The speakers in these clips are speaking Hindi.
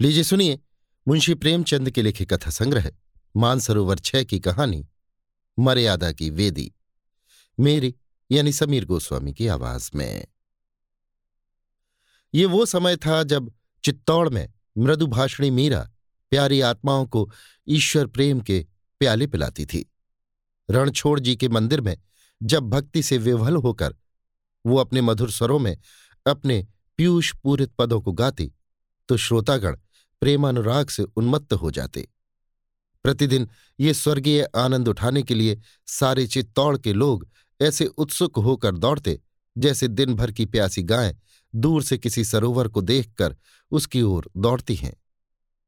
लीजिए, सुनिए। मुंशी प्रेमचंद के लिखे कथा संग्रह मानसरोवर छह की कहानी, मर्यादा की वेदी, मेरी, यानी समीर गोस्वामी की आवाज़ में। ये वो समय था जब चित्तौड़ में मृदुभाषणी मीरा प्यारी आत्माओं को ईश्वर प्रेम के प्याले पिलाती थी। रणछोड़ जी के मंदिर में जब भक्ति से विवल होकर वो अपने मधुर स्वरों में अपने पीयूष पूरित पदों को गाती तो श्रोतागण प्रेमानुराग से उन्मत्त हो जाते। प्रतिदिन ये स्वर्गीय आनंद उठाने के लिए सारे चित्तौड़ के लोग ऐसे उत्सुक होकर दौड़ते, जैसे दिन भर की प्यासी गायें दूर से किसी सरोवर को देखकर उसकी ओर दौड़ती हैं।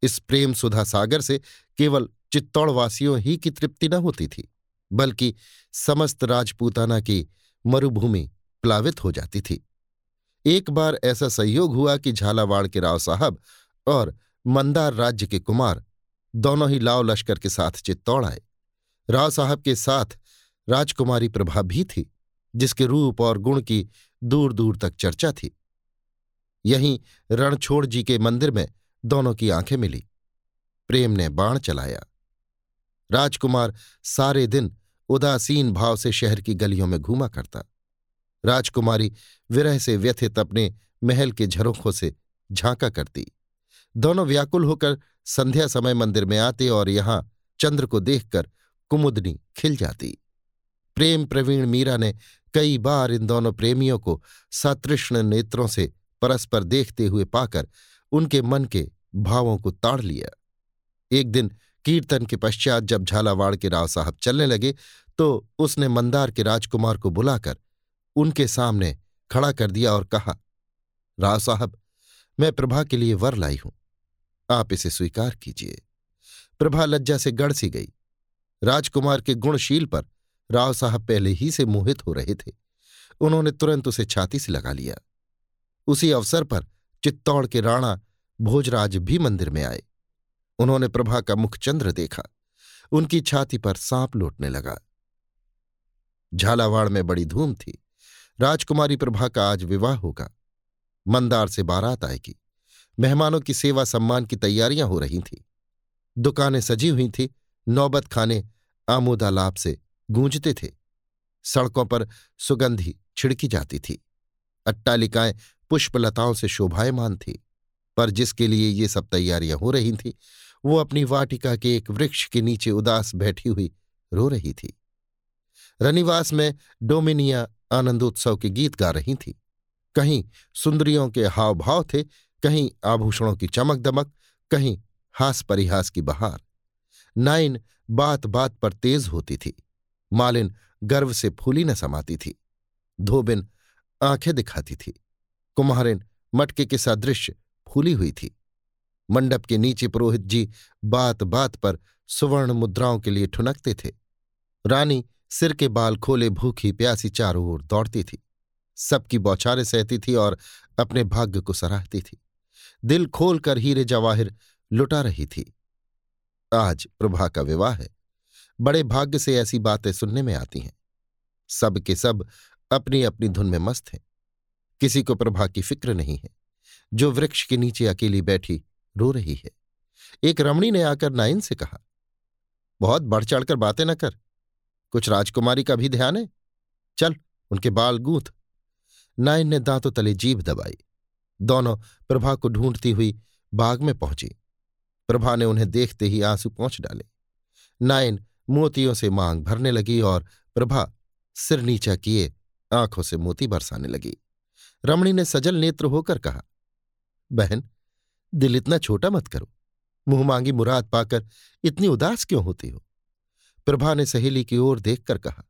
इस प्रेम सुधा सागर से केवल चित्तौड़वासियों ही की तृप्ति न होती थी, बल्कि समस्त राजपूताना की मरुभूमि प्लावित हो जाती थी। एक बार ऐसा संयोग हुआ कि झालावाड़ के राव साहब और मंदार राज्य के कुमार दोनों ही लाव लश्कर के साथ चित्तौड़ आए। राव साहब के साथ राजकुमारी प्रभा भी थी, जिसके रूप और गुण की दूर दूर तक चर्चा थी। यहीं रणछोड़ जी के मंदिर में दोनों की आँखें मिली। प्रेम ने बाण चलाया। राजकुमार सारे दिन उदासीन भाव से शहर की गलियों में घूमा करता। राजकुमारी विरह से व्यथित अपने महल के झरोखों से झांका करती। दोनों व्याकुल होकर संध्या समय मंदिर में आते और यहाँ चंद्र को देखकर कुमुदनी खिल जाती। प्रेम प्रवीण मीरा ने कई बार इन दोनों प्रेमियों को सतृष्ण नेत्रों से परस्पर देखते हुए पाकर उनके मन के भावों को ताड़ लिया। एक दिन कीर्तन के पश्चात जब झालावाड़ के राव साहब चलने लगे तो उसने मंदार के राजकुमार को बुलाकर उनके सामने खड़ा कर दिया और कहा, राव साहब, मैं प्रभा के लिए वर लाई हूँ। आप इसे स्वीकार कीजिए। प्रभा लज्जा से गढ़ सी गई। राजकुमार के गुणशील पर राव साहब पहले ही से मोहित हो रहे थे। उन्होंने तुरंत उसे छाती से लगा लिया। उसी अवसर पर चित्तौड़ के राणा भोजराज भी मंदिर में आए। उन्होंने प्रभा का मुखचंद्र देखा। उनकी छाती पर सांप लौटने लगा। झालावाड़ में बड़ी धूम थी। राजकुमारी प्रभा का आज विवाह होगा। मंदार से बारात आएगी। मेहमानों की सेवा सम्मान की तैयारियाँ हो रही थीं। दुकानें सजी हुई थीं, नौबत खाने आमोदालाप से गूंजते थे। सड़कों पर सुगंधी छिड़की जाती थी। अट्टालिकाएँ पुष्पलताओं से शोभायमान थी। पर जिसके लिए ये सब तैयारियाँ हो रही थीं, वो अपनी वाटिका के एक वृक्ष के नीचे उदास बैठी हुई रो रही थी। रनिवास में डोमिनिया आनंदोत्सव के गीत गा रही थी। कहीं सुंदरियों के हाव भाव थे कहीं आभूषणों की चमक दमक कहीं हास परिहास की बहार। नाइन बात बात पर तेज होती थी। मालिन गर्व से फूली न समाती थी। धोबिन आँखें दिखाती थी। कुम्हारिन मटके के सदृश फूली हुई थी। मंडप के नीचे पुरोहित जी बात बात पर सुवर्ण मुद्राओं के लिए ठुनकते थे। रानी सिर के बाल खोले भूखी प्यासी चारों ओर दौड़ती थी। सबकी बौछारें सहती थी और अपने भाग्य को सराहती थी। दिल खोलकर हीरे जवाहिर लुटा रही थी। आज प्रभा का विवाह है। बड़े भाग्य से ऐसी बातें सुनने में आती हैं। सब के सब अपनी अपनी धुन में मस्त हैं। किसी को प्रभा की फ़िक्र नहीं है। जो वृक्ष के नीचे अकेली बैठी रो रही है। एक रमणी ने आकर नाइन से कहा, बहुत बढ़ चढ़कर बातें न कर। कुछ राजकुमारी का भी ध्यान है। चल, उनके बाल गूंथ। नाइन ने दांतों तले जीभ दबाई। दोनों प्रभा को ढूंढती हुई बाग में पहुँची। प्रभा ने उन्हें देखते ही आँसू पहुँच डाले। नाइन मोतियों से मांग भरने लगी और प्रभा सिर नीचा किए आँखों से मोती बरसाने लगी। रमणी ने सजल नेत्र होकर कहा, बहन, दिल इतना छोटा मत करो। मुँह मांगी मुराद पाकर इतनी उदास क्यों होती हो? प्रभा ने सहेली की ओर देखकर कहा,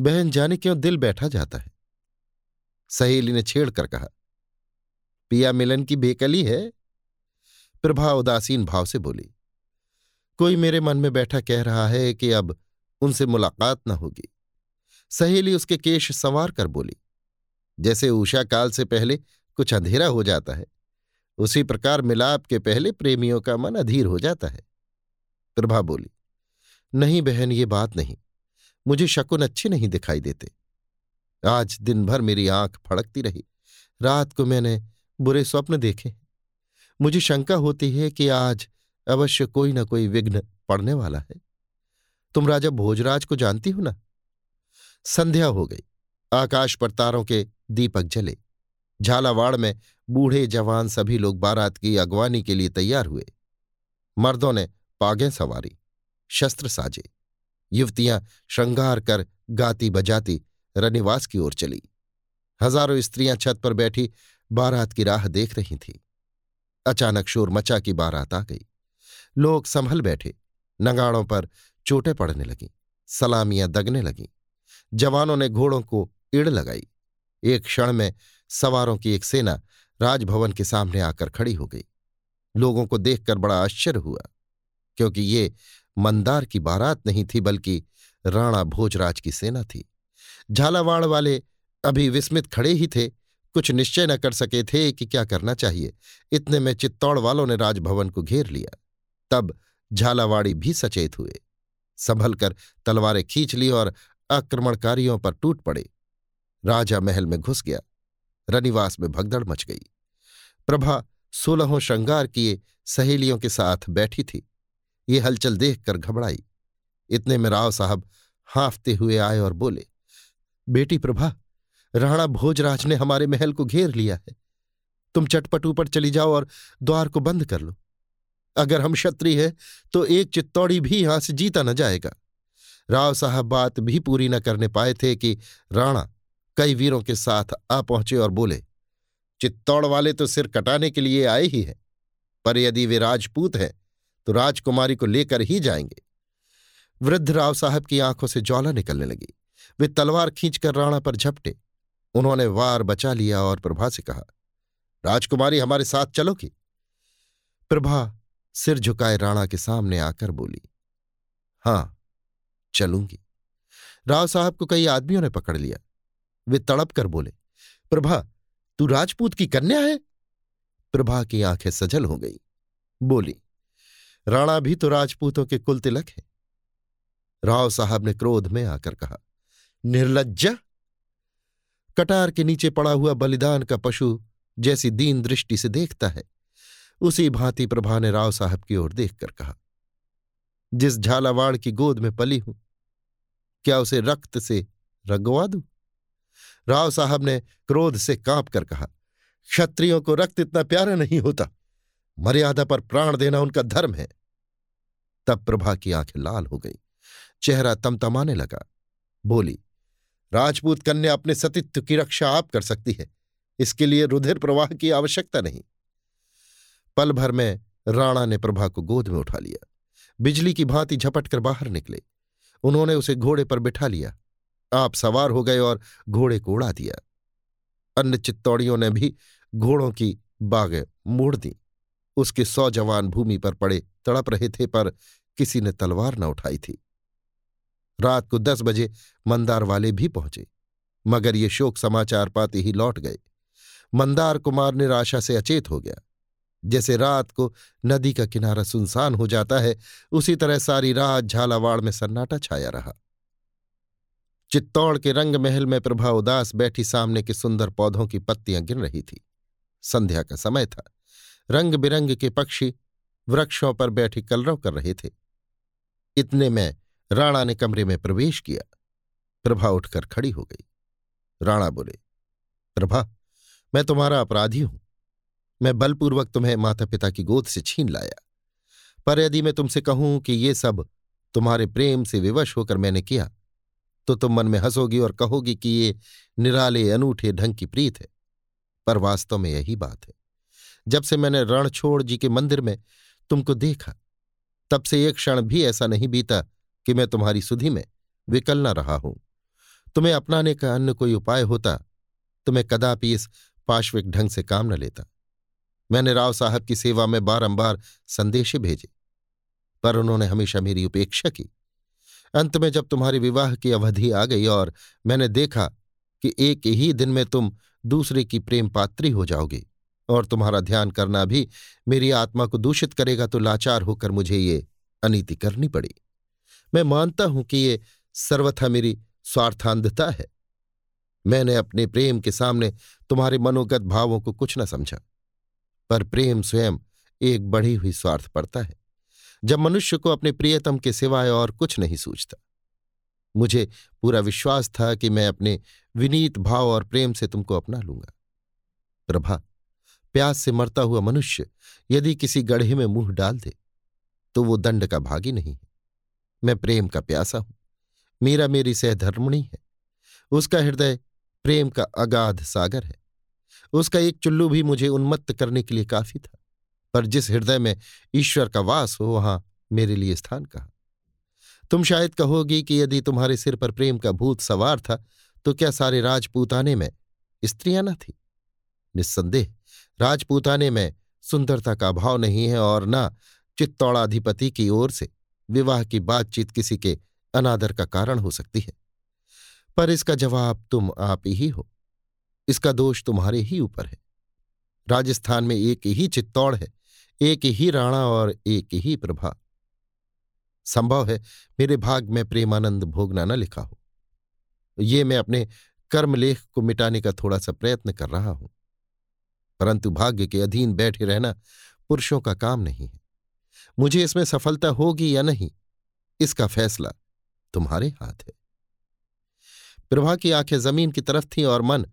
बहन, जाने क्यों दिल बैठा जाता है? सहेली ने छेड़कर कहा पिया मिलन की बेकली है? प्रभा उदासीन भाव से बोली, कोई मेरे मन में बैठा कह रहा है कि अब उनसे मुलाकात न होगी। सहेली उसके केश संवार कर बोली, जैसे उषा काल से पहले कुछ अंधेरा हो जाता है, उसी प्रकार मिलाप के पहले प्रेमियों का मन अधीर हो जाता है। प्रभा बोली, नहीं बहन, ये बात नहीं, मुझे शकुन अच्छे नहीं दिखाई देते। आज दिन भर मेरी आँख फड़कती रही, रात को मैंने बुरे स्वप्न देखे। मुझे शंका होती है कि आज अवश्य कोई ना कोई विघ्न पड़ने वाला है। तुम राजा भोजराज को जानती हो ना? संध्या हो गई। आकाश पर तारों के दीपक जले। झालावाड़ में बूढ़े जवान सभी लोग बारात की अगवानी के लिए तैयार हुए। मर्दों ने पागें सवारी, शस्त्र साजे। युवतियाँ श्रृंगार कर गाती बजाती रनिवास की ओर चली। हज़ारों स्त्रियाँ छत पर बैठी बारात की राह देख रही थी। अचानक शोर मचा की बारात आ गई। लोग संभल बैठे, नगाड़ों पर चोटें पड़ने लगीं, सलामियाँ दगने लगीं, जवानों ने घोड़ों को इड़ लगाई। एक क्षण में सवारों की एक सेना राजभवन के सामने आकर खड़ी हो गई। लोगों को देखकर बड़ा आश्चर्य हुआ, क्योंकि ये मंदार की बारात नहीं थी, बल्कि राणा भोजराज की सेना थी। झालावाड़ वाले अभी विस्मित खड़े ही थे कुछ निश्चय न कर सके थे कि क्या करना चाहिए। इतने में चित्तौड़ वालों ने राजभवन को घेर लिया। तब झालावाड़ी भी सचेत हुए। संभल कर तलवारें खींच ली और आक्रमणकारियों पर टूट पड़े। राजा महल में घुस गया। रनिवास में भगदड़ मच गई। प्रभा सोलहों श्रृंगार किए सहेलियों के साथ बैठी थी। ये हलचल देखकर घबराई। इतने में राव साहब हाँफते हुए आए और बोले, बेटी प्रभा राणा भोजराज ने हमारे महल को घेर लिया है। तुम चटपट ऊपर चली जाओ और द्वार को बंद कर लो। अगर हम क्षत्रिय हैं तो एक चित्तौड़ी भी यहाँ से जीता न जाएगा। राव साहब बात भी पूरी न करने पाए थे कि राणा कई वीरों के साथ आ पहुँचे और बोले, चित्तौड़ वाले तो सिर कटाने के लिए आए ही हैं, पर यदि वे राजपूत हैं तो राजकुमारी को लेकर ही जाएँगे। वृद्ध राव साहब की आँखों से ज्वाला निकलने लगी। वे तलवार खींचकर राणा पर झपटे। उन्होंने वार बचा लिया और प्रभा से कहा, राजकुमारी हमारे साथ चलोगी। प्रभा सिर झुकाए राणा के सामने आकर बोली, हाँ, चलूँगी। राव साहब को कई आदमियों ने पकड़ लिया। वे तड़प कर बोले, प्रभा, तू राजपूत की कन्या है? प्रभा की आँखें सजल हो गई। बोली, राणा भी तो राजपूतों के कुल तिलक है। राव साहब ने क्रोध में आकर कहा, निर्लज्जा! कटार के नीचे पड़ा हुआ बलिदान का पशु जैसी दीन दृष्टि से देखता है। उसी भांति प्रभा ने राव साहब की ओर देखकर कहा, जिस झालावाड़ की गोद में पली हूँ, क्या उसे रक्त से रगवा दू? राव साहब ने क्रोध से काँप कर कहा, क्षत्रियों को रक्त इतना प्यारा नहीं होता। मर्यादा पर प्राण देना उनका धर्म है। तब प्रभा की आँखें लाल हो गई। चेहरा तमतमाने लगा। बोली राजपूत कन्या अपने सतित्व की रक्षा आप कर सकती है। इसके लिए रुधिर प्रवाह की आवश्यकता नहीं। पल भर में राणा ने प्रभा को गोद में उठा लिया। बिजली की भांति झपट कर बाहर निकले। उन्होंने उसे घोड़े पर बिठा लिया। आप सवार हो गए और घोड़े को उड़ा दिया। अन्य चित्तौड़ियों ने भी घोड़ों की बागें मोड़ दी। उसके सौ जवान भूमि पर पड़े तड़प रहे थे पर किसी ने तलवार न उठाई थी। रात को दस बजे मंदार वाले भी पहुँचे, मगर ये शोक समाचार पाते ही लौट गए। मंदार कुमार निराशा से अचेत हो गया। जैसे रात को नदी का किनारा सुनसान हो जाता है, उसी तरह सारी रात झालावाड़ में सन्नाटा छाया रहा। चित्तौड़ के रंग महल में प्रभा उदास बैठी सामने के सुंदर पौधों की पत्तियाँ गिर रही थी। संध्या का समय था। रंग बिरंग के पक्षी वृक्षों पर बैठी कलरव कर रहे थे। इतने में राणा ने कमरे में प्रवेश किया। प्रभा उठकर खड़ी हो गई। राणा बोले, प्रभा, मैं तुम्हारा अपराधी हूँ। मैं बलपूर्वक तुम्हें माता पिता की गोद से छीन लाया। पर यदि मैं तुमसे कहूँ कि ये सब तुम्हारे प्रेम से विवश होकर मैंने किया तो तुम मन में हंसोगी और कहोगी कि ये निराले, अनूठे ढंग की प्रीत है। पर वास्तव में यही बात है। जब से मैंने रणछोड़ जी के मंदिर में तुमको देखा, तब से एक क्षण भी ऐसा नहीं बीता कि मैं तुम्हारी सुधि में विकल न रहा हूँ। तुम्हें अपनाने का अन्य कोई उपाय होता तो मैं कदापि इस पाश्विक ढंग से काम न लेता। मैंने राव साहब की सेवा में बारंबार संदेशे भेजे, पर उन्होंने हमेशा मेरी उपेक्षा की। अंत में जब तुम्हारे विवाह की अवधि आ गई और मैंने देखा कि एक ही दिन में तुम दूसरे की प्रेम पात्री हो जाओगे और तुम्हारा ध्यान करना भी मेरी आत्मा को दूषित करेगा तो लाचार होकर मुझे ये अनीति करनी पड़ी। मैं मानता हूँ कि ये सर्वथा मेरी स्वार्थांधता है। मैंने अपने प्रेम के सामने तुम्हारे मनोगत भावों को कुछ न समझा, पर प्रेम स्वयं एक बढ़ी हुई स्वार्थ पड़ता है। जब मनुष्य को अपने प्रियतम के सिवाय और कुछ नहीं सूझता, मुझे पूरा विश्वास था कि मैं अपने विनीत भाव और प्रेम से तुमको अपना लूँगा। प्रभा, प्यास से मरता हुआ मनुष्य यदि किसी गढ़े में मुँह डाल दे तो वो दंड का भागी नहीं है। मैं प्रेम का प्यासा हूँ। मीरा मेरी सहधर्मणी है। उसका हृदय प्रेम का अगाध सागर है। उसका एक चुल्लू भी मुझे उन्मत्त करने के लिए काफ़ी था। पर जिस हृदय में ईश्वर का वास हो, वहाँ मेरे लिए स्थान कहा? तुम शायद कहोगी कि यदि तुम्हारे सिर पर प्रेम का भूत सवार था तो क्या सारे राजपूताने में स्त्रियाँ न थी? निस्संदेह, राजपूताने में सुंदरता का अभाव नहीं है और न चित्तौड़ाधिपति की ओर से। विवाह की बातचीत किसी के अनादर का कारण हो सकती है। पर इसका जवाब तुम आप ही हो। इसका दोष तुम्हारे ही ऊपर है। राजस्थान में एक ही चित्तौड़ है, एक ही राणा और एक ही प्रभा। संभव है मेरे भाग में प्रेमानंद भोगना न लिखा हो। ये मैं अपने कर्मलेख को मिटाने का थोड़ा सा प्रयत्न कर रहा हूँ। परंतु भाग्य के अधीन बैठे रहना पुरुषों का काम नहीं है। मुझे इसमें सफलता होगी या नहीं, इसका फैसला तुम्हारे हाथ है। प्रभा की आँखें ज़मीन की तरफ़ थीं और मन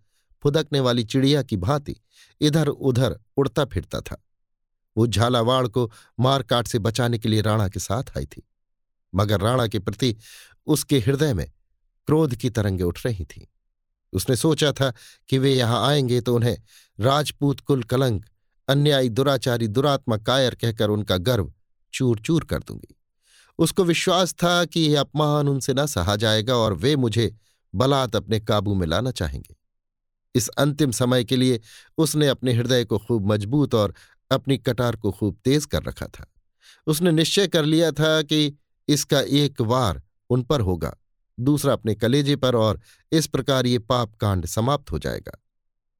फुदकने वाली चिड़िया की भांति इधर उधर उड़ता फिरता था। वो झालावाड़ को मारकाट से बचाने के लिए राणा के साथ आई थी, मगर राणा के प्रति उसके हृदय में क्रोध की तरंगें उठ रही थीं। उसने सोचा था कि वे यहाँ आएँगे तो उन्हें राजपूत कुल कलंक अन्यायी दुराचारी दुरात्मा कायर कहकर उनका गर्व चूर चूर कर दूँगी। उसको विश्वास था कि यह अपमान उनसे न सहा जाएगा और वे मुझे बलात् अपने काबू में लाना चाहेंगे। इस अंतिम समय के लिए उसने अपने हृदय को खूब मज़बूत और अपनी कटार को खूब तेज कर रखा था। उसने निश्चय कर लिया था कि इसका एक वार उन पर होगा, दूसरा अपने कलेजे पर और इस प्रकार ये पाप कांड समाप्त हो जाएगा।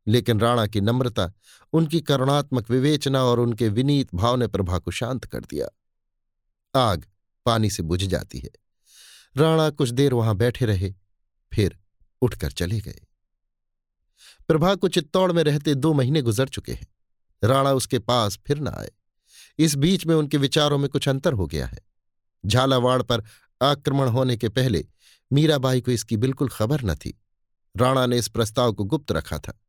लेकिन राणा की नम्रता, उनकी करुणात्मक विवेचना और उनके विनीत भाव ने प्रभा को शांत कर दिया। आग पानी से बुझ जाती है। राणा कुछ देर वहाँ बैठे रहे, फिर उठकर चले गए। प्रभा को चित्तौड़ में रहते दो महीने गुजर चुके हैं। राणा उसके पास फिर न आए। इस बीच में उनके विचारों में कुछ अंतर हो गया है। झालावाड़ पर आक्रमण होने के पहले मीराबाई को इसकी बिल्कुल खबर न थी। राणा ने इस प्रस्ताव को गुप्त रखा था।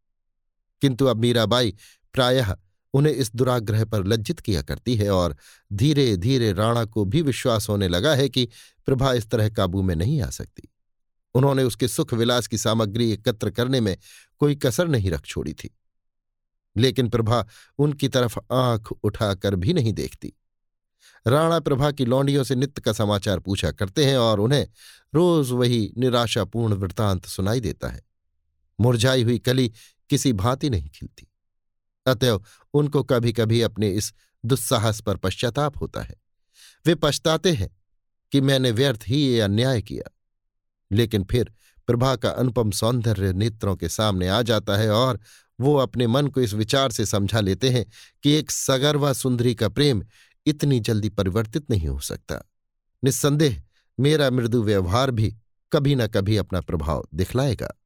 किंतु अब मीराबाई प्रायः उन्हें इस दुराग्रह पर लज्जित किया करती है और धीरे धीरे राणा को भी विश्वास होने लगा है कि प्रभा इस तरह काबू में नहीं आ सकती। उन्होंने उसके सुख विलास की सामग्री एकत्र करने में कोई कसर नहीं रख छोड़ी थी। लेकिन प्रभा उनकी तरफ़ आँख उठाकर भी नहीं देखती। राणा प्रभा की लौंडियों से नित्य का समाचार पूछा करते हैं और उन्हें रोज वही निराशापूर्ण वृत्तांत सुनाई देता है। मुरझाई हुई कली किसी भांति नहीं खिलती। अतएव उनको कभी कभी अपने इस दुस्साहस पर पश्चाताप होता है। वे पछताते हैं कि मैंने व्यर्थ ही ये अन्याय किया। लेकिन फिर प्रभा का अनुपम सौंदर्य नेत्रों के सामने आ जाता है और वो अपने मन को इस विचार से समझा लेते हैं कि एक सगर्वा सुंदरी का प्रेम इतनी जल्दी परिवर्तित नहीं हो सकता। निस्संदेह मेरा मृदु व्यवहार भी कभी न कभी अपना प्रभाव दिखलाएगा।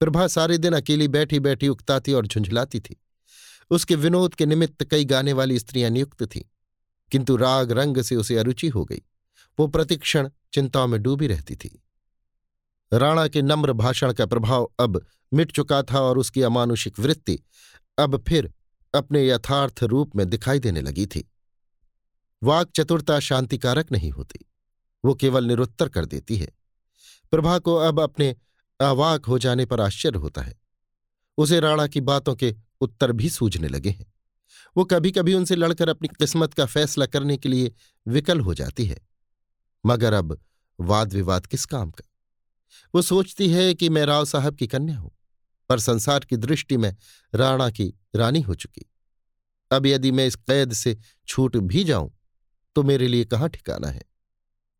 प्रभा सारे दिन अकेली बैठी बैठी उकताती और झुंझलाती थी। उसके विनोद के निमित्त कई गाने वाली स्त्रियाँ नियुक्त थीं, किंतु राग रंग से उसे अरुचि हो गई। वो प्रतिक्षण चिंताओं में डूबी रहती थी। राणा के नम्र भाषण का प्रभाव अब मिट चुका था और उसकी अमानुषिक वृत्ति अब फिर अपने यथार्थ रूप में दिखाई देने लगी थी। वाक चतुरता शांतिकारक नहीं होती, वो केवल निरुत्तर कर देती है। प्रभा को अब अपने अवाक हो जाने पर आश्चर्य होता है। उसे राणा की बातों के उत्तर भी सूझने लगे हैं। वो कभी कभी उनसे लड़कर अपनी किस्मत का फैसला करने के लिए विकल हो जाती है। मगर अब वाद विवाद किस काम का? वो सोचती है कि मैं राव साहब की कन्या हूँ, पर संसार की दृष्टि में राणा की रानी हो चुकी। अब यदि मैं इस कैद से छूट भी जाऊँ तो मेरे लिए कहाँ ठिकाना है?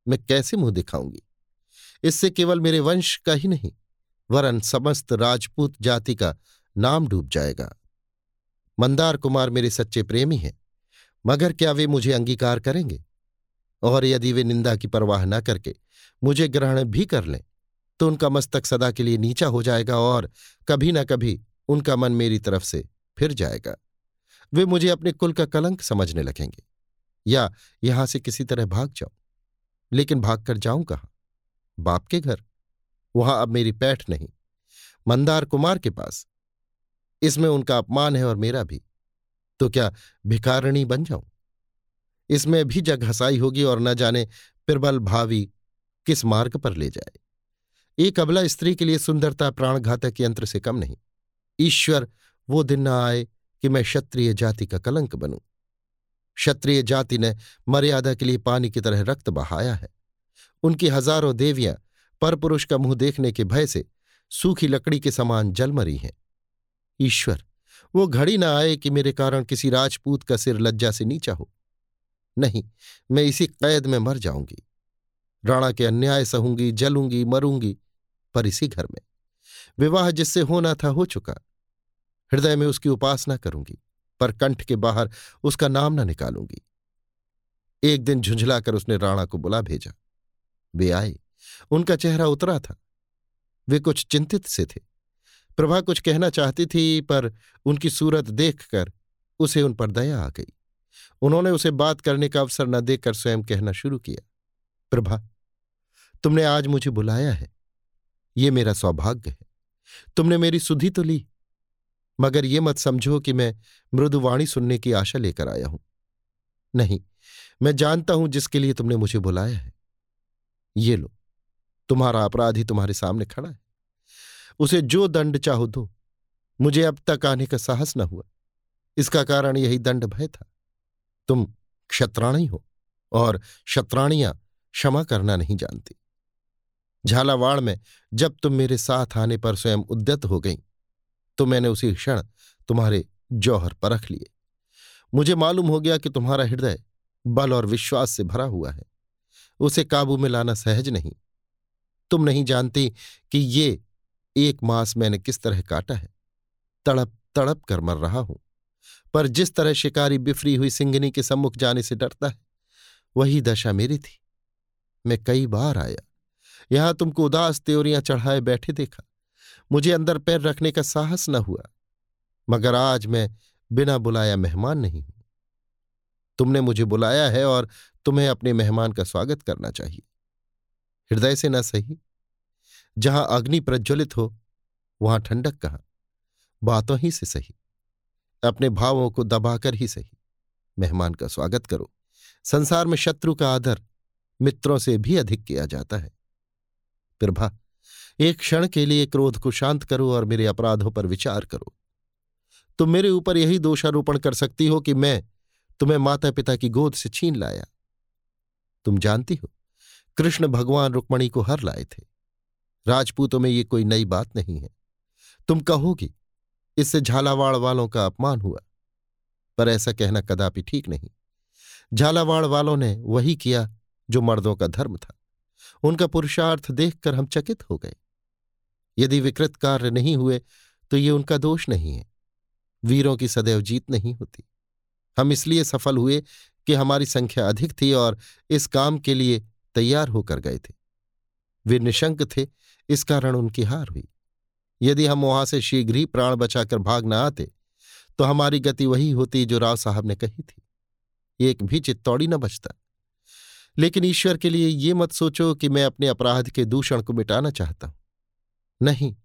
मैं कैसे मुँह दिखाऊँगी? इससे केवल मेरे वंश का ही नहीं, वरन समस्त राजपूत जाति का नाम डूब जाएगा। मंदार कुमार मेरे सच्चे प्रेमी हैं, मगर क्या वे मुझे अंगीकार करेंगे? और यदि वे निंदा की परवाह न करके मुझे ग्रहण भी कर लें तो उनका मस्तक सदा के लिए नीचा हो जाएगा और कभी न कभी उनका मन मेरी तरफ़ से फिर जाएगा। वे मुझे अपने कुल का कलंक समझने लगेंगे। या यहाँ से किसी तरह भाग जाऊँ? लेकिन भागकर जाऊँ कहाँ? बाप के घर? वहाँ अब मेरी पैठ नहीं। मंदार कुमार के पास इसमें उनका अपमान है और मेरा भी। तो क्या भिकारणी बन जाऊँ? इसमें भी जग हसाई होगी और न जाने प्रबल भावी किस मार्ग पर ले जाए। एक अबला स्त्री के लिए सुंदरता प्राणघातक यंत्र से कम नहीं। ईश्वर वो दिन न आए कि मैं क्षत्रिय जाति का कलंक बनूं। क्षत्रिय जाति ने मर्यादा के लिए पानी की तरह रक्त बहाया है। उनकी हज़ारों देवियाँ, परपुरुष का मुँह देखने के भय से सूखी लकड़ी के समान जलमरी हैं। ईश्वर। वो घड़ी ना आए कि मेरे कारण किसी राजपूत का सिर लज्जा से नीचा हो। नहीं, मैं इसी कैद में मर जाऊँगी। राणा के अन्याय सहूँगी, जलूँगी, मरूँगी, पर इसी घर में। विवाह जिससे होना था हो चुका। हृदय में उसकी उपासना करूँगी, पर कंठ के बाहर उसका नाम न निकालूँगी। एक दिन झुंझलाकर उसने राणा को बुला भेजा। वे आए। उनका चेहरा उतरा था। वे कुछ चिंतित से थे। प्रभा कुछ कहना चाहती थी, पर उनकी सूरत देखकर उसे उन पर दया आ गई। उन्होंने उसे बात करने का अवसर न देकर स्वयं कहना शुरू किया, प्रभा, तुमने आज मुझे बुलाया है। ये मेरा सौभाग्य है। तुमने मेरी सुधि तो ली, मगर ये मत समझो कि मैं मृदुवाणी सुनने की आशा लेकर आया हूँ। नहीं, मैं जानता हूँ जिसके लिए तुमने मुझे बुलाया है। ये लो, तुम्हारा अपराधी तुम्हारे सामने खड़ा है। उसे जो दंड चाहो दो। मुझे अब तक आने का साहस न हुआ। इसका कारण यही दंड भय था। तुम क्षत्राणी हो और क्षत्राणियाँ क्षमा करना नहीं जानती। झालावाड़ में जब तुम मेरे साथ आने पर स्वयं उद्यत हो गई तो मैंने उसी क्षण तुम्हारे जौहर परख लिए। मुझे मालूम हो गया कि तुम्हारा हृदय बल और विश्वास से भरा हुआ है। उसे काबू में लाना सहज नहीं। तुम नहीं जानती कि ये एक मास मैंने किस तरह काटा है? तड़प तड़प कर मर रहा हूँ। पर जिस तरह शिकारी बिफरी हुई सिंगनी के सम्मुख जाने से डरता है, वही दशा मेरी थी। मैं कई बार आया, यहाँ तुमको उदास त्योरियाँ चढ़ाए बैठे देखा। मुझे अंदर पैर रखने का साहस न हुआ, मगर आज मैं बिना बुलाया मेहमान नहीं हूँ। तुमने मुझे बुलाया है और तुम्हें अपने मेहमान का स्वागत करना चाहिए। हृदय से न सही जहाँ अग्नि प्रज्वलित हो, वहाँ ठंडक कहाँ? बातों ही से सही। अपने भावों को दबाकर ही सही। मेहमान का स्वागत करो। संसार में शत्रु का आदर मित्रों से भी अधिक किया जाता है। प्रभा एक क्षण के लिए क्रोध को शांत करो और मेरे अपराधों पर विचार करो। तुम मेरे ऊपर यही दोषारोपण कर सकती हो कि मैं तुम्हें माता पिता की गोद से छीन लाया। तुम जानती हो, कृष्ण भगवान रुक्मणी को हर लाए थे। राजपूतों में ये कोई नई बात नहीं है। तुम कहोगी, इससे झालावाड़ वालों का अपमान हुआ, पर ऐसा कहना कदापि ठीक नहीं। झालावाड़ वालों ने वही किया जो मर्दों का धर्म था। उनका पुरुषार्थ देखकर हम चकित हो गए। यदि विकृत कार्य नहीं हुए तो ये उनका दोष नहीं है। वीरों की सदैव जीत नहीं होती। हम इसलिए सफल हुए कि हमारी संख्या अधिक थी और इस काम के लिए तैयार होकर गए थे। वे निशंक थे इस कारण उनकी हार हुई। यदि हम वहाँ से शीघ्र ही प्राण बचाकर भाग न आते तो हमारी गति वही होती जो राव साहब ने कही थी। एक भी चित्तौड़ी न बचता। लेकिन ईश्वर के लिए ये मत सोचो कि मैं अपने अपराध के दूषण को मिटाना चाहता हूँ। नहीं,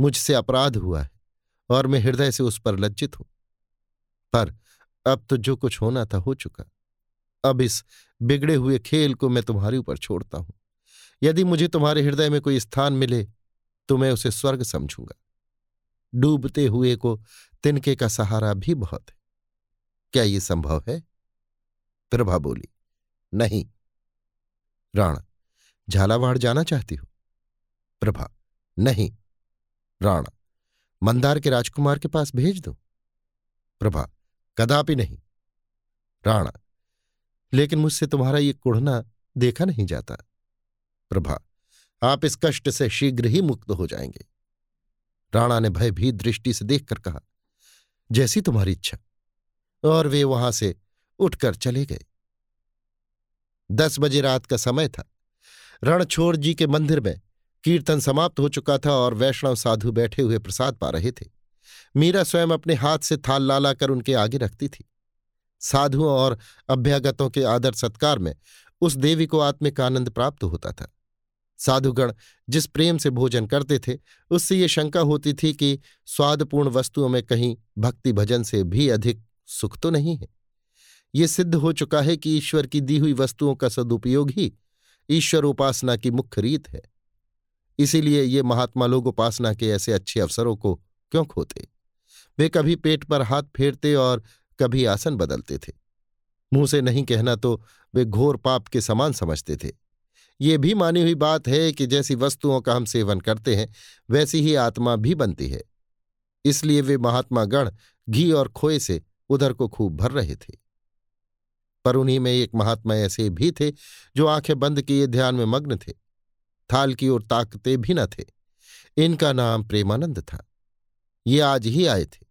मुझसे अपराध हुआ है और मैं हृदय से उस पर लज्जित हूँ। पर अब तो जो कुछ होना था हो चुका। अब इस बिगड़े हुए खेल को मैं तुम्हारे ऊपर छोड़ता हूँ। यदि मुझे तुम्हारे हृदय में कोई स्थान मिले तो मैं उसे स्वर्ग समझूँगा। डूबते हुए को तिनके का सहारा भी बहुत है। क्या ये संभव है? प्रभा बोली, नहीं। राणा, झालावाड़ जाना चाहती हो? प्रभा, नहीं। राणा, मंदार के राजकुमार के पास भेज दो। प्रभा, कदापि नहीं। राणा, लेकिन मुझसे तुम्हारा ये कुढ़ना देखा नहीं जाता। प्रभा, आप इस कष्ट से शीघ्र ही मुक्त हो जाएँगे। राणा ने भयभीत दृष्टि से देखकर कहा, जैसी तुम्हारी इच्छा। और वे वहाँ से उठकर चले गए। दस बजे रात का समय था। रणछोड़ जी के मंदिर में कीर्तन समाप्त हो चुका था और वैष्णव साधु बैठे हुए प्रसाद पा रहे थे। मीरा स्वयं अपने हाथ से थाल ला ला कर उनके आगे रखती थी। साधुओं और अभ्यागतों के आदर सत्कार में उस देवी को आत्मिक आनंद प्राप्त होता था। साधुगण जिस प्रेम से भोजन करते थे, उससे ये शंका होती थी कि स्वादपूर्ण वस्तुओं में कहीं भक्ति भजन से भी अधिक सुख तो नहीं है। ये सिद्ध हो चुका है कि ईश्वर की दी हुई वस्तुओं का सदुपयोग ही ईश्वर उपासना की मुख्य रीत है। इसीलिए ये महात्मा लोग उपासना के ऐसे अच्छे अवसरों को क्यों खोते? वे कभी पेट पर हाथ फेरते और कभी आसन बदलते थे। मुँह से नहीं कहना तो वे घोर पाप के समान समझते थे। ये भी मानी हुई बात है कि जैसी वस्तुओं का हम सेवन करते हैं, वैसी ही आत्मा भी बनती है। इसलिए वे महात्मा गण घी और खोए से उधर को खूब भर रहे थे। पर उन्हीं में एक महात्मा ऐसे भी थे जो आँखें बंद किए ध्यान में मग्न थे, थाल की ओर ताकते भी न थे। इनका नाम प्रेमानंद था। ये आज ही आए थे।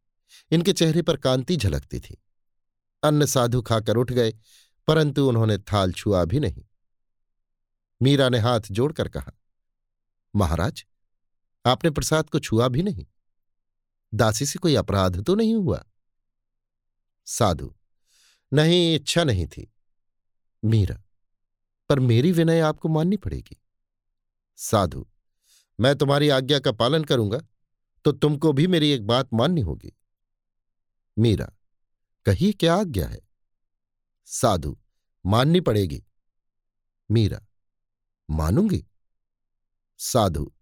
इनके चेहरे पर कांति झलकती थी। अन्न साधु खाकर उठ गए, परंतु उन्होंने थाल छुआ भी नहीं। मीरा ने हाथ जोड़कर कहा, महाराज, आपने प्रसाद को छुआ भी नहीं। दासी से कोई अपराध तो नहीं हुआ? साधु, नहीं, इच्छा नहीं थी। मीरा, पर मेरी विनय आपको माननी पड़ेगी। साधु, मैं तुम्हारी आज्ञा का पालन करूँगा तो तुमको भी मेरी एक बात माननी होगी। मीरा, कही क्या आज्ञा है? साधु, माननी पड़ेगी। मीरा मानूँगी। साधु,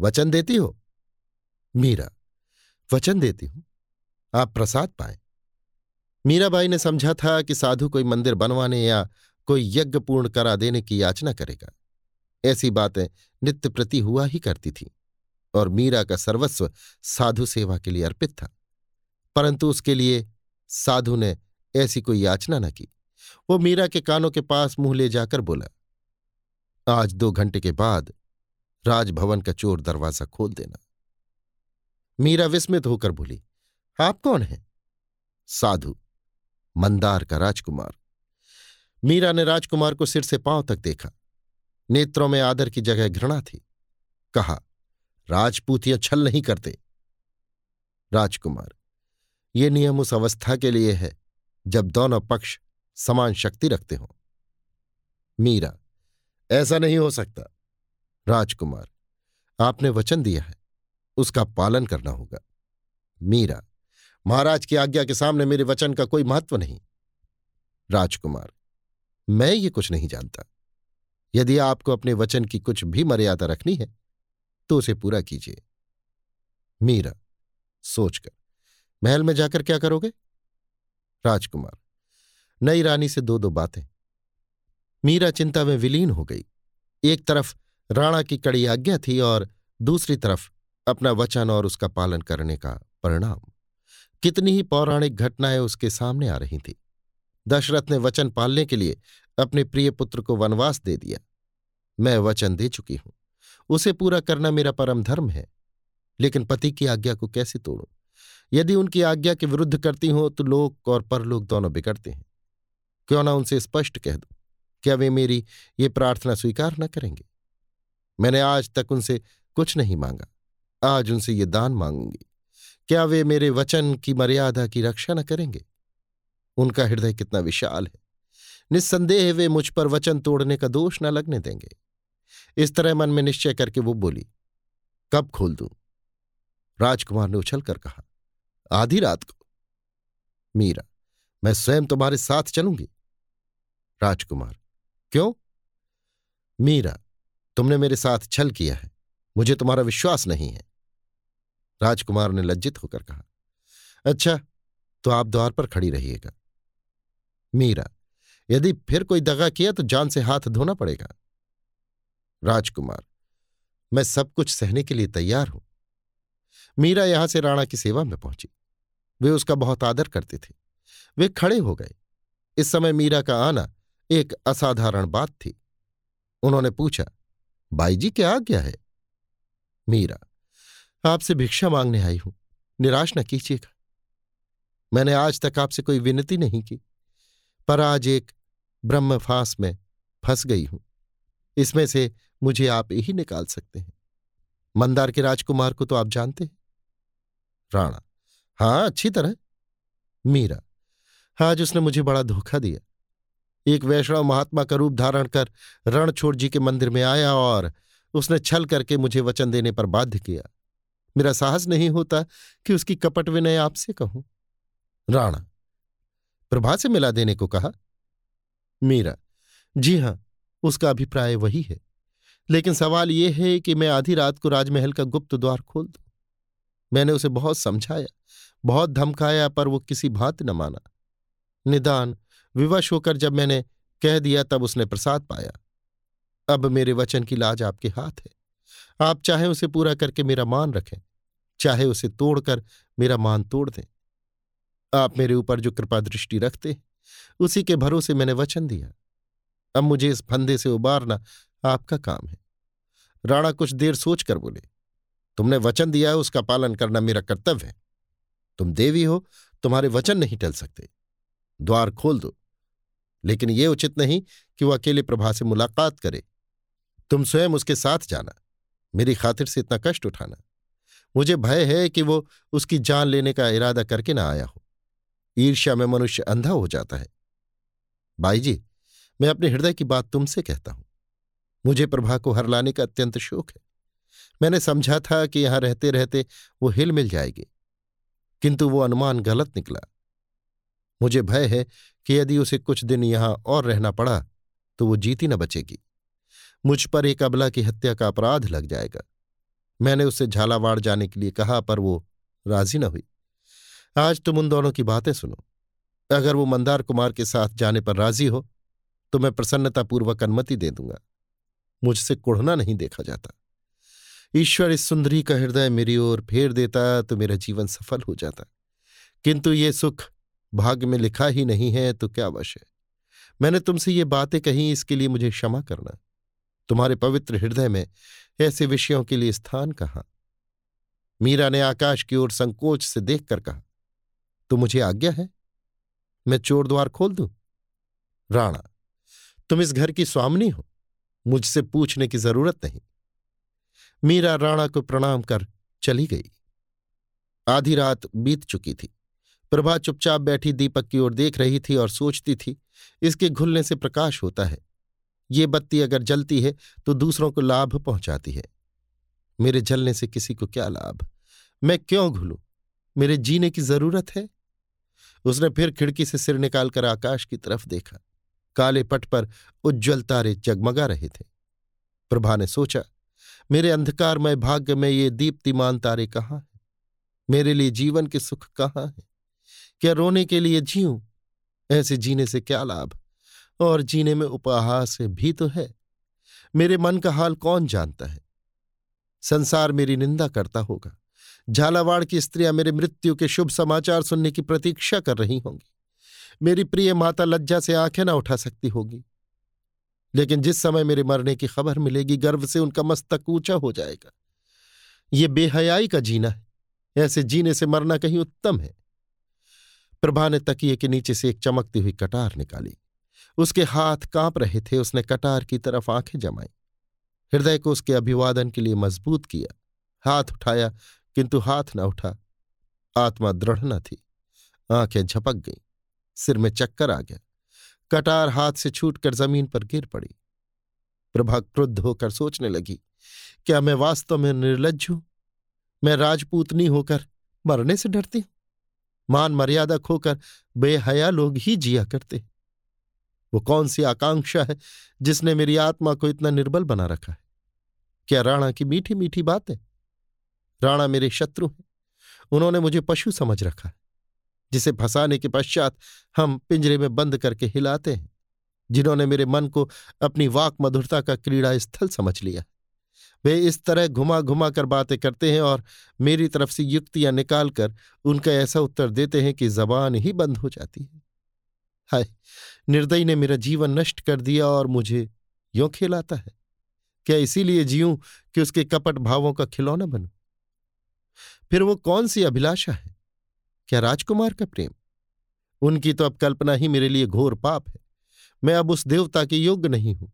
वचन देती हो? मीरा, वचन देती हूँ। आप प्रसाद पाए। मीराबाई ने समझा था कि साधु कोई मंदिर बनवाने या कोई यज्ञ पूर्ण करा देने की याचना करेगा। ऐसी बातें नित्य प्रति हुआ ही करती थी, और मीरा का सर्वस्व साधु सेवा के लिए अर्पित था। परंतु उसके लिए साधु ने ऐसी कोई याचना न की। वो मीरा के कानों के पास मुँह ले जाकर बोला आज दो घंटे के बाद राजभवन का चोर दरवाज़ा खोल देना। मीरा विस्मित होकर बोली, आप कौन हैं? साधु, मंदार का राजकुमार। मीरा ने राजकुमार को सिर से पाँव तक देखा। नेत्रों में आदर की जगह घृणा थी। कहा, राजपूतियाँ छल नहीं करते। राजकुमार, ये नियम उस अवस्था के लिए है जब दोनों पक्ष समान शक्ति रखते हों। मीरा ऐसा नहीं हो सकता। राजकुमार, आपने वचन दिया है, उसका पालन करना होगा। मीरा, महाराज की आज्ञा के सामने मेरे वचन का कोई महत्व नहीं। राजकुमार, मैं ये कुछ नहीं जानता। यदि आपको अपने वचन की कुछ भी मर्यादा रखनी है तो उसे पूरा कीजिए। मीरा, सोचकर, महल में जाकर क्या करोगे? राजकुमार, नई रानी से दो दो बातें। मीरा चिंता में विलीन हो गई। एक तरफ़ राणा की कड़ी आज्ञा थी और दूसरी तरफ़ अपना वचन और उसका पालन करने का परिणाम। कितनी ही पौराणिक घटनाएँ उसके सामने आ रही थी। दशरथ ने वचन पालने के लिए अपने प्रिय पुत्र को वनवास दे दिया। मैं वचन दे चुकी हूँ। उसे पूरा करना मेरा परम धर्म है। लेकिन पति की आज्ञा को कैसे तोड़ूं? यदि उनकी आज्ञा के विरुद्ध करती हूँ तो लोक और परलोक दोनों बिगड़ते हैं। क्यों ना उनसे स्पष्ट कह दूँ? क्या वे मेरी ये प्रार्थना स्वीकार न करेंगे? मैंने आज तक उनसे कुछ नहीं मांगा। आज उनसे ये दान मांगूँगी। क्या वे मेरे वचन की मर्यादा की रक्षा न करेंगे? उनका हृदय कितना विशाल है। निस्संदेह वे मुझ पर वचन तोड़ने का दोष न लगने देंगे। इस तरह मन में निश्चय करके वो बोली, कब खोल दूँ? राजकुमार ने उछलकर कहा, आधी रात को। मीरा, मैं स्वयं तुम्हारे साथ चलूँगी। राजकुमार क्यों? मीरा, तुमने मेरे साथ छल किया है। मुझे तुम्हारा विश्वास नहीं है। राजकुमार ने लज्जित होकर कहा अच्छा तो आप द्वार पर खड़ी रहिएगा। मीरा, यदि फिर कोई दगा किया तो जान से हाथ धोना पड़ेगा। राजकुमार, मैं सब कुछ सहने के लिए तैयार हूँ। मीरा यहाँ से राणा की सेवा में पहुँची। वे उसका बहुत आदर करते थे। वे खड़े हो गए। इस समय मीरा का आना एक असाधारण बात थी। उन्होंने पूछा बाई जी, क्या आज्ञा है? मीरा, आपसे भिक्षा मांगने आई हूँ। निराश न कीजिएगा। मैंने आज तक आपसे कोई विनती नहीं की, पर आज एक ब्रह्मफांस में फंस गई हूँ। इसमें से मुझे आप ही निकाल सकते हैं। मंदार के राजकुमार को तो आप जानते हैं? राणा हाँ अच्छी तरह। मीरा, आज उसने मुझे बड़ा धोखा दिया। एक वैष्णव महात्मा का रूप धारण कर रणछोड़ जी के मंदिर में आया और उसने छल करके मुझे वचन देने पर बाध्य किया। मेरा साहस नहीं होता कि उसकी कपट विनय आपसे कहूँ। राणा प्रभा से मिला देने को कहा, मीरा, जी हाँ, उसका अभिप्राय वही है। लेकिन सवाल यह है कि मैं आधी रात को राजमहल का गुप्त द्वार खोल दूँ। मैंने उसे बहुत समझाया, बहुत धमकाया, पर वो किसी भांति न माना। निदान विवश होकर जब मैंने कह दिया तब उसने प्रसाद पाया। अब मेरे वचन की लाज आपके हाथ है। आप चाहे उसे पूरा करके मेरा मान रखें, चाहे उसे तोड़कर मेरा मान तोड़ दें। आप मेरे ऊपर जो कृपा दृष्टि रखते उसी के भरोसे मैंने वचन दिया। अब मुझे इस फंदे से उबारना आपका काम है। राणा कुछ देर सोचकर बोले, तुमने वचन दिया है, उसका पालन करना मेरा कर्तव्य है। तुम देवी हो, तुम्हारे वचन नहीं टल सकते। द्वार खोल दो। लेकिन ये उचित नहीं कि वो अकेले प्रभा से मुलाकात करे। तुम स्वयं उसके साथ जाना, मेरी खातिर से इतना कष्ट उठाना। मुझे भय है कि वो उसकी जान लेने का इरादा करके ना आया हो। ईर्ष्या में मनुष्य अंधा हो जाता है। बाई जी, मैं अपने हृदय की बात तुमसे कहता हूँ। मुझे प्रभा को हर लाने का अत्यंत शोक है। मैंने समझा था कि यहाँ रहते रहते वो हिल मिल जाएगी। किंतु वो अनुमान गलत निकला। मुझे भय है कि यदि उसे कुछ दिन यहाँ और रहना पड़ा तो वो जीती न बचेगी। मुझ पर एक अबला की हत्या का अपराध लग जाएगा। मैंने उससे झालावाड़ जाने के लिए कहा, पर वो राज़ी न हुई। आज तुम उन दोनों की बातें सुनो। अगर वो मंदार कुमार के साथ जाने पर राज़ी हो तो मैं प्रसन्नतापूर्वक अनुमति दे दूँगा। मुझसे कुढ़ना नहीं देखा जाता। ईश्वर इस सुंदरी का हृदय मेरी ओर फेर देता तो मेरा जीवन सफल हो जाता। किंतु ये सुख भाग्य में लिखा ही नहीं है तो क्या वश है? मैंने तुमसे ये बातें कही, इसके लिए मुझे क्षमा करना। तुम्हारे पवित्र हृदय में ऐसे विषयों के लिए स्थान कहाँ? मीरा ने आकाश की ओर संकोच से देखकर कहा तो मुझे आज्ञा है? मैं चोर द्वार खोल दूँ? राणा, तुम इस घर की स्वामनी हो, मुझसे पूछने की ज़रूरत नहीं। मीरा राणा को प्रणाम कर चली गई। आधी रात बीत चुकी थी। प्रभा चुपचाप बैठी दीपक की ओर देख रही थी और सोचती थी, इसके घुलने से प्रकाश होता है। ये बत्ती अगर जलती है तो दूसरों को लाभ पहुंचाती है। मेरे जलने से किसी को क्या लाभ? मैं क्यों घुलूं? मेरे जीने की ज़रूरत है? उसने फिर खिड़की से सिर निकालकर आकाश की तरफ़ देखा। काले पट पर उज्ज्वल तारे जगमगा रहे थे। प्रभा ने सोचा, मेरे अंधकारमय भाग्य में ये दीप्तिमान तारे कहाँ हैं? मेरे लिए जीवन के सुख कहाँ हैं? क्या रोने के लिए जीऊं? ऐसे जीने से क्या लाभ? और जीने में उपहास भी तो है। मेरे मन का हाल कौन जानता है? संसार मेरी निंदा करता होगा। झालावाड़ की स्त्रियाँ मेरे मृत्यु के शुभ समाचार सुनने की प्रतीक्षा कर रही होंगी। मेरी प्रिय माता लज्जा से आँखें ना उठा सकती होगी। लेकिन जिस समय मेरे मरने की खबर मिलेगी, गर्व से उनका मस्तक ऊँचा हो जाएगा। ये बेहयाई का जीना है। ऐसे जीने से मरना कहीं उत्तम है। प्रभा ने तकिए के नीचे से एक चमकती हुई कटार निकाली। उसके हाथ काँप रहे थे, उसने कटार की तरफ़ आँखें जमाई। हृदय को उसके अभिवादन के लिए मज़बूत किया। हाथ उठाया, किंतु हाथ न उठा। आत्मा दृढ़ न थी। आँखें झपक गईं। सिर में चक्कर आ गया। कटार हाथ से छूटकर ज़मीन पर गिर पड़ी। प्रभा क्रुद्ध होकर सोचने लगी, क्या मैं वास्तव में निर्लज हूँ? मैं राजपूतनी होकर मरने से डरती हूँ? मान मर्यादा खोकर बेहया लोग ही जिया करते। वो कौन सी आकांक्षा है जिसने मेरी आत्मा को इतना निर्बल बना रखा है? क्या राणा की मीठी मीठी बातें? राणा मेरे शत्रु हैं। उन्होंने मुझे पशु समझ रखा है, जिसे फंसाने के पश्चात हम पिंजरे में बंद करके हिलाते हैं, जिन्होंने मेरे मन को अपनी वाक मधुरता का क्रीड़ा स्थल समझ लिया वे इस तरह घुमा घुमा कर बातें करते हैं और मेरी तरफ़ से युक्तियाँ निकालकर उनका ऐसा उत्तर देते हैं कि जबान ही बंद हो जाती है। हाय, निर्दयी ने मेरा जीवन नष्ट कर दिया और मुझे यों खिलाता है। क्या इसीलिए जीऊं कि उसके कपट भावों का खिलौना बनूं? फिर वो कौन सी अभिलाषा है? क्या राजकुमार का प्रेम? उनकी तो अब कल्पना ही मेरे लिए घोर पाप है। मैं अब उस देवता के योग्य नहीं हूँ।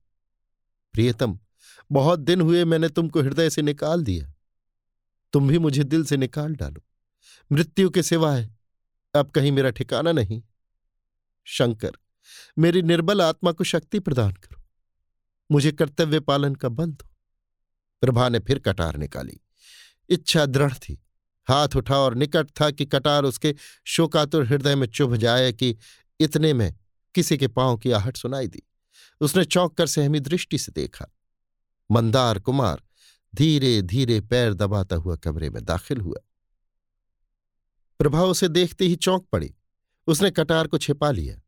प्रियतम बहुत दिन हुए मैंने तुमको हृदय से निकाल दिया। तुम भी मुझे दिल से निकाल डालो। मृत्यु के सिवाय अब कहीं मेरा ठिकाना नहीं। शंकर, मेरी निर्बल आत्मा को शक्ति प्रदान करो। मुझे कर्तव्य पालन का बल दो। प्रभा ने फिर कटार निकाली। इच्छा दृढ़ थी। हाथ उठा और निकट था कि कटार उसके शोकातुर हृदय में चुभ जाए कि इतने में किसी के पाँव की आहट सुनाई दी। उसने चौंक कर सहमी दृष्टि से देखा। मंदार कुमार, धीरे धीरे पैर दबाता हुआ कमरे में दाखिल हुआ। प्रभा उसे देखते ही चौंक पड़ी। उसने कटार को छिपा लिया।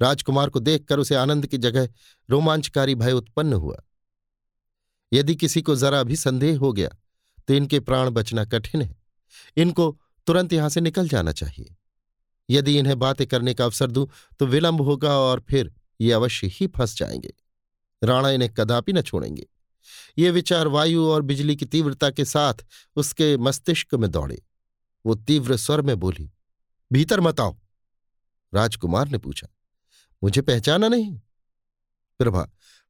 राजकुमार को देखकर उसे आनंद की जगह रोमांचकारी भय उत्पन्न हुआ। यदि किसी को जरा भी संदेह हो गया तो इनके प्राण बचना कठिन है। इनको तुरंत यहाँ से निकल जाना चाहिए। यदि इन्हें बातें करने का अवसर दूँ तो विलंब होगा और फिर ये अवश्य ही फंस जाएँगे। राणा इन्हें कदापि न छोड़ेंगे। ये विचार वायु और बिजली की तीव्रता के साथ उसके मस्तिष्क में दौड़े। वो तीव्र स्वर में बोली, भीतर मत आओ। राजकुमार ने पूछा, मुझे पहचाना नहीं? प्रभा,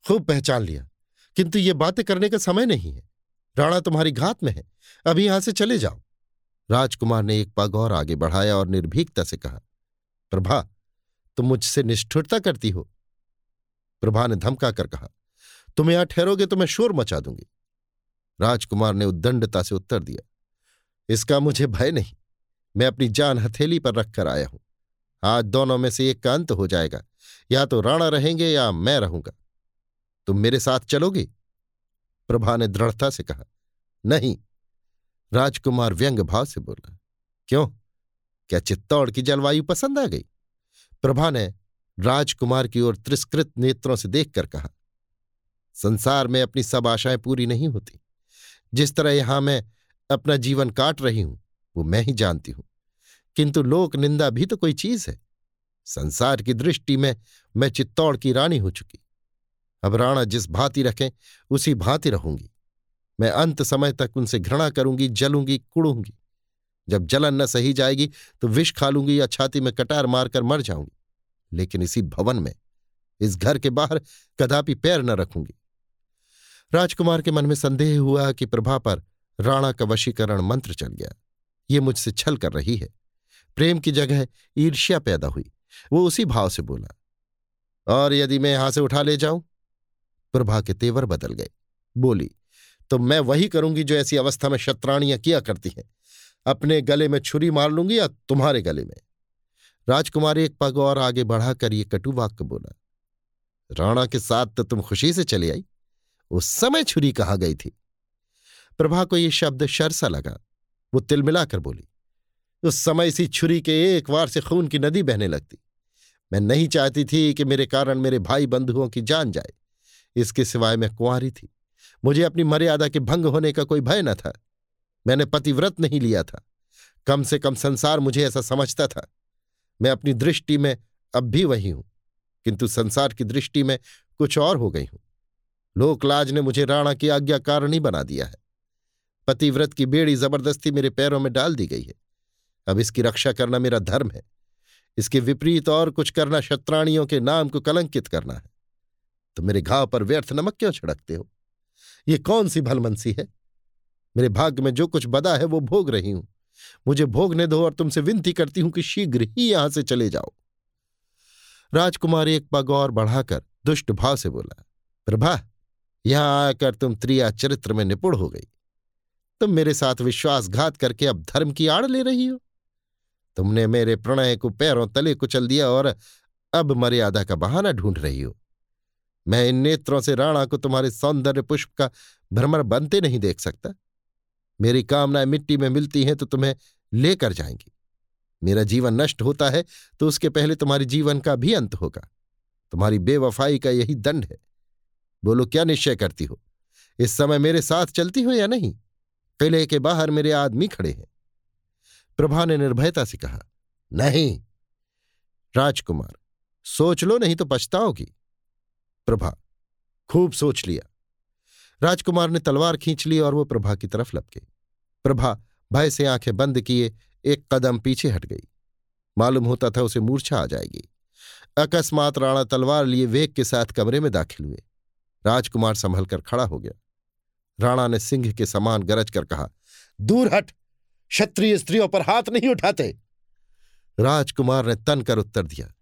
खूब पहचान लिया, किंतु ये बातें करने का समय नहीं है। राणा तुम्हारी घात में है अभी यहाँ से चले जाओ। राजकुमार ने एक पग और आगे बढ़ाया और निर्भीकता से कहा, प्रभा, तुम मुझसे निष्ठुरता करती हो। प्रभा ने धमका कर कहा तुम यहाँ ठहरोगे तो मैं शोर मचा दूँगी। राजकुमार ने उद्दंडता से उत्तर दिया, इसका मुझे भय नहीं, मैं अपनी जान हथेली पर रखकर आया हूँ। आज दोनों में से एक का अंत हो जाएगा, या तो राणा रहेंगे या मैं रहूँगा। तुम मेरे साथ चलोगे? प्रभा ने दृढ़ता से कहा, नहीं। राजकुमार व्यंग भाव से बोला, क्यों? क्या चित्तौड़ की जलवायु पसंद आ गई? प्रभा ने राजकुमार की ओर तिरस्कृत नेत्रों से देखकर कहा संसार में अपनी सब आशाएँ पूरी नहीं होती। जिस तरह यहाँ मैं अपना जीवन काट रही हूँ, वो मैं ही जानती हूँ। किंतु लोक निंदा भी तो कोई चीज़ है। संसार की दृष्टि में मैं चित्तौड़ की रानी हो चुकी। अब राणा जिस भांति रखें, उसी भांति रहूँगी। मैं अंत समय तक उनसे घृणा करूँगी, जलूँगी, कुड़ूँगी। जब जलन न सही जाएगी तो विष खा लूँगी या छाती में कटार मारकर मर जाऊँगी। लेकिन इसी भवन में, इस घर के बाहर कदापि पैर न रखूँगी। राजकुमार के मन में संदेह हुआ कि प्रभा पर राणा का वशीकरण मंत्र चल गया। ये मुझसे छल कर रही है। प्रेम की जगह ईर्ष्या पैदा हुई। वो उसी भाव से बोला, और यदि मैं यहाँ से उठा ले जाऊँ? प्रभा के तेवर बदल गए। बोली तो मैं वही करूँगी जो ऐसी अवस्था में शत्राणियाँ किया करती हैं। अपने गले में छुरी मार लूँगी या तुम्हारे गले में? राजकुमार एक पग और आगे बढ़ाकर ये कटु वाक्य बोला, राणा के साथ तो तुम खुशी से चली आई। उस समय छुरी कहा गई थी। प्रभा को यह शब्द शरसा लगा। वो तिलमिलाकर बोली, उस समय इसी छुरी के एक वार से खून की नदी बहने लगती। मैं नहीं चाहती थी कि मेरे कारण मेरे भाई बंधुओं की जान जाए। इसके सिवाय मैं कुंवारी थी। मुझे अपनी मर्यादा के भंग होने का कोई भय न था। मैंने पतिव्रत नहीं लिया था। कम से कम संसार मुझे ऐसा समझता था। मैं अपनी दृष्टि में अब भी वही हूँ, किंतु संसार की दृष्टि में कुछ और हो गई हूँ। लोकलाज ने मुझे राणा की आज्ञाकारण बना दिया है। पतिव्रत की बेड़ी ज़बरदस्ती मेरे पैरों में डाल दी गई है। अब इसकी रक्षा करना मेरा धर्म है। इसके विपरीत और कुछ करना शत्राणियों के नाम को कलंकित करना है। तो मेरे घाव पर व्यर्थ नमक क्यों छिड़कते हो? ये कौन सी भलमनसी है? मेरे भाग्य में जो कुछ बदा है वो भोग रही हूँ। मुझे भोगने दो और तुमसे विनती करती हूँ कि शीघ्र ही यहाँ से चले जाओ। राजकुमार एक पग और बढ़ाकर दुष्ट भाव से बोला, प्रभा यहाँ आकर तुम त्रिया चरित्र में निपुण हो गई। तुम मेरे साथ विश्वासघात करके अब धर्म की आड़ ले रही हो। तुमने मेरे प्रणय को पैरों तले कुचल दिया और अब मर्यादा का बहाना ढूंढ रही हो। मैं इन नेत्रों से राणा को तुम्हारे सौंदर्य पुष्प का भ्रमर बनते नहीं देख सकता। मेरी कामनाएँ मिट्टी में मिलती हैं तो तुम्हें लेकर जाएँगी। मेरा जीवन नष्ट होता है तो उसके पहले तुम्हारे जीवन का भी अंत होगा। तुम्हारी बेवफाई का यही दंड है। बोलो, क्या निश्चय करती हो? इस समय मेरे साथ चलती हो या नहीं? किले के बाहर मेरे आदमी खड़े हैं। प्रभा ने निर्भयता से कहा, नहीं, राजकुमार, सोच लो, नहीं तो पछताओगी। प्रभा, खूब सोच लिया। राजकुमार ने तलवार खींच ली और वो प्रभा की तरफ़ लपके। प्रभा भय से आँखें बंद किए, एक कदम पीछे हट गई। मालूम होता था उसे मूर्छा आ जाएगी। अकस्मात राणा तलवार लिए वेग के साथ कमरे में दाखिल हुए। राजकुमार संभल कर खड़ा हो गया। राणा ने सिंह के समान गरज कर कहा, दूर हट! क्षत्रिय स्त्रियों पर हाथ नहीं उठाते! राजकुमार ने तन कर उत्तर दिया,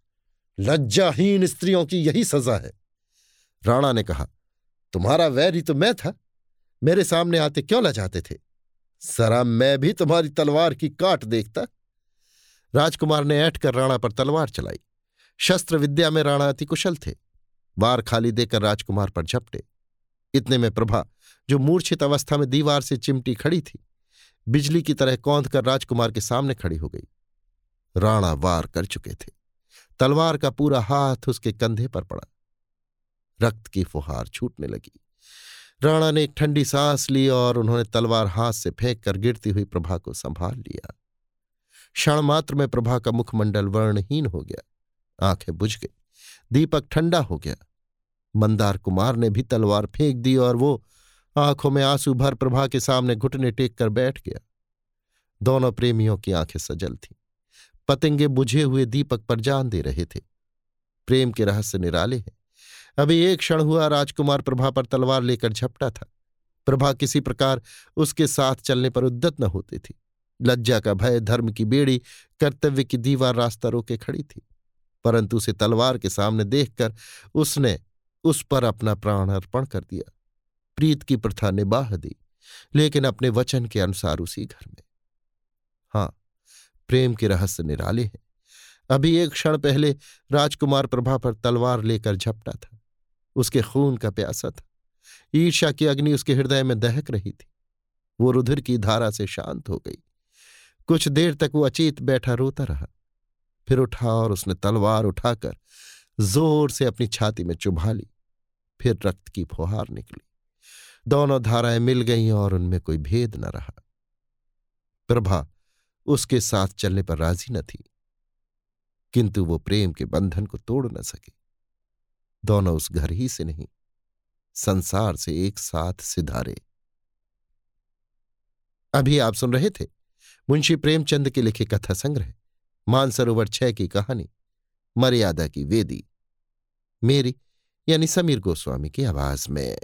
लज्जाहीन स्त्रियों की यही सजा है। राणा ने कहा, तुम्हारा वैरी तो मैं था। मेरे सामने आते क्यों लजाते थे? सरा मैं भी तुम्हारी तलवार की काट देखता। राजकुमार ने ऐठ कर राणा पर तलवार चलाई। शस्त्र विद्या में राणा अति कुशल थे। वार खाली देकर राजकुमार पर झपटे। इतने में प्रभा, जो मूर्छित अवस्था में दीवार से चिमटी खड़ी थी, बिजली की तरह कौंध कर राजकुमार के सामने खड़ी हो गई। राणा वार कर चुके थे। तलवार का पूरा हाथ उसके कंधे पर पड़ा। रक्त की फुहार छूटने लगी। राणा ने एक ठंडी सांस ली और उन्होंने तलवार हाथ से फेंक कर गिरती हुई प्रभा को संभाल लिया। क्षण मात्र में प्रभा का मुखमंडल वर्णहीन हो गया। आँखें बुझ गई। दीपक ठंडा हो गया। मंदार कुमार ने भी तलवार फेंक दी और वो आँखों में आँसू भर प्रभा के सामने घुटने टेक कर बैठ गया। दोनों प्रेमियों की आँखें सजल थीं। पतंगे बुझे हुए दीपक पर जान दे रहे थे। प्रेम के रहस्य निराले हैं। अभी एक क्षण हुआ राजकुमार प्रभा पर तलवार लेकर झपटा था। प्रभा किसी प्रकार उसके साथ चलने पर उद्दत न होती थी। लज्जा का भय, धर्म की बेड़ी, कर्तव्य की दीवार रास्ता रोके खड़ी थी। परंतु उसे तलवार के सामने देखकर उसने उस पर अपना प्राण अर्पण कर दिया। प्रीत की प्रथा निबाह दी, लेकिन अपने वचन के अनुसार उसी घर में। हाँ, प्रेम के रहस्य निराले हैं। अभी एक क्षण पहले राजकुमार प्रभा पर तलवार लेकर झपटा था। उसके खून का प्यासा था। ईर्षा की अग्नि उसके हृदय में दहक रही थी। वो रुधिर की धारा से शांत हो गई। कुछ देर तक वो अचेत बैठा रोता रहा। फिर उठा और उसने तलवार उठाकर ज़ोर से अपनी छाती में चुभा ली। फिर रक्त की फुहार निकली। दोनों धाराएँ मिल गईं और उनमें कोई भेद न रहा। प्रभा उसके साथ चलने पर राज़ी न थी, किंतु वो प्रेम के बंधन को तोड़ न सके। दोनों उस घर ही से नहीं, संसार से एक साथ सिधारे। अभी आप सुन रहे थे मुंशी प्रेमचंद के लिखे कथा संग्रह। मानसरोवर छह की कहानी मर्यादा की वेदी। मेरी यानी समीर गोस्वामी की आवाज़ में।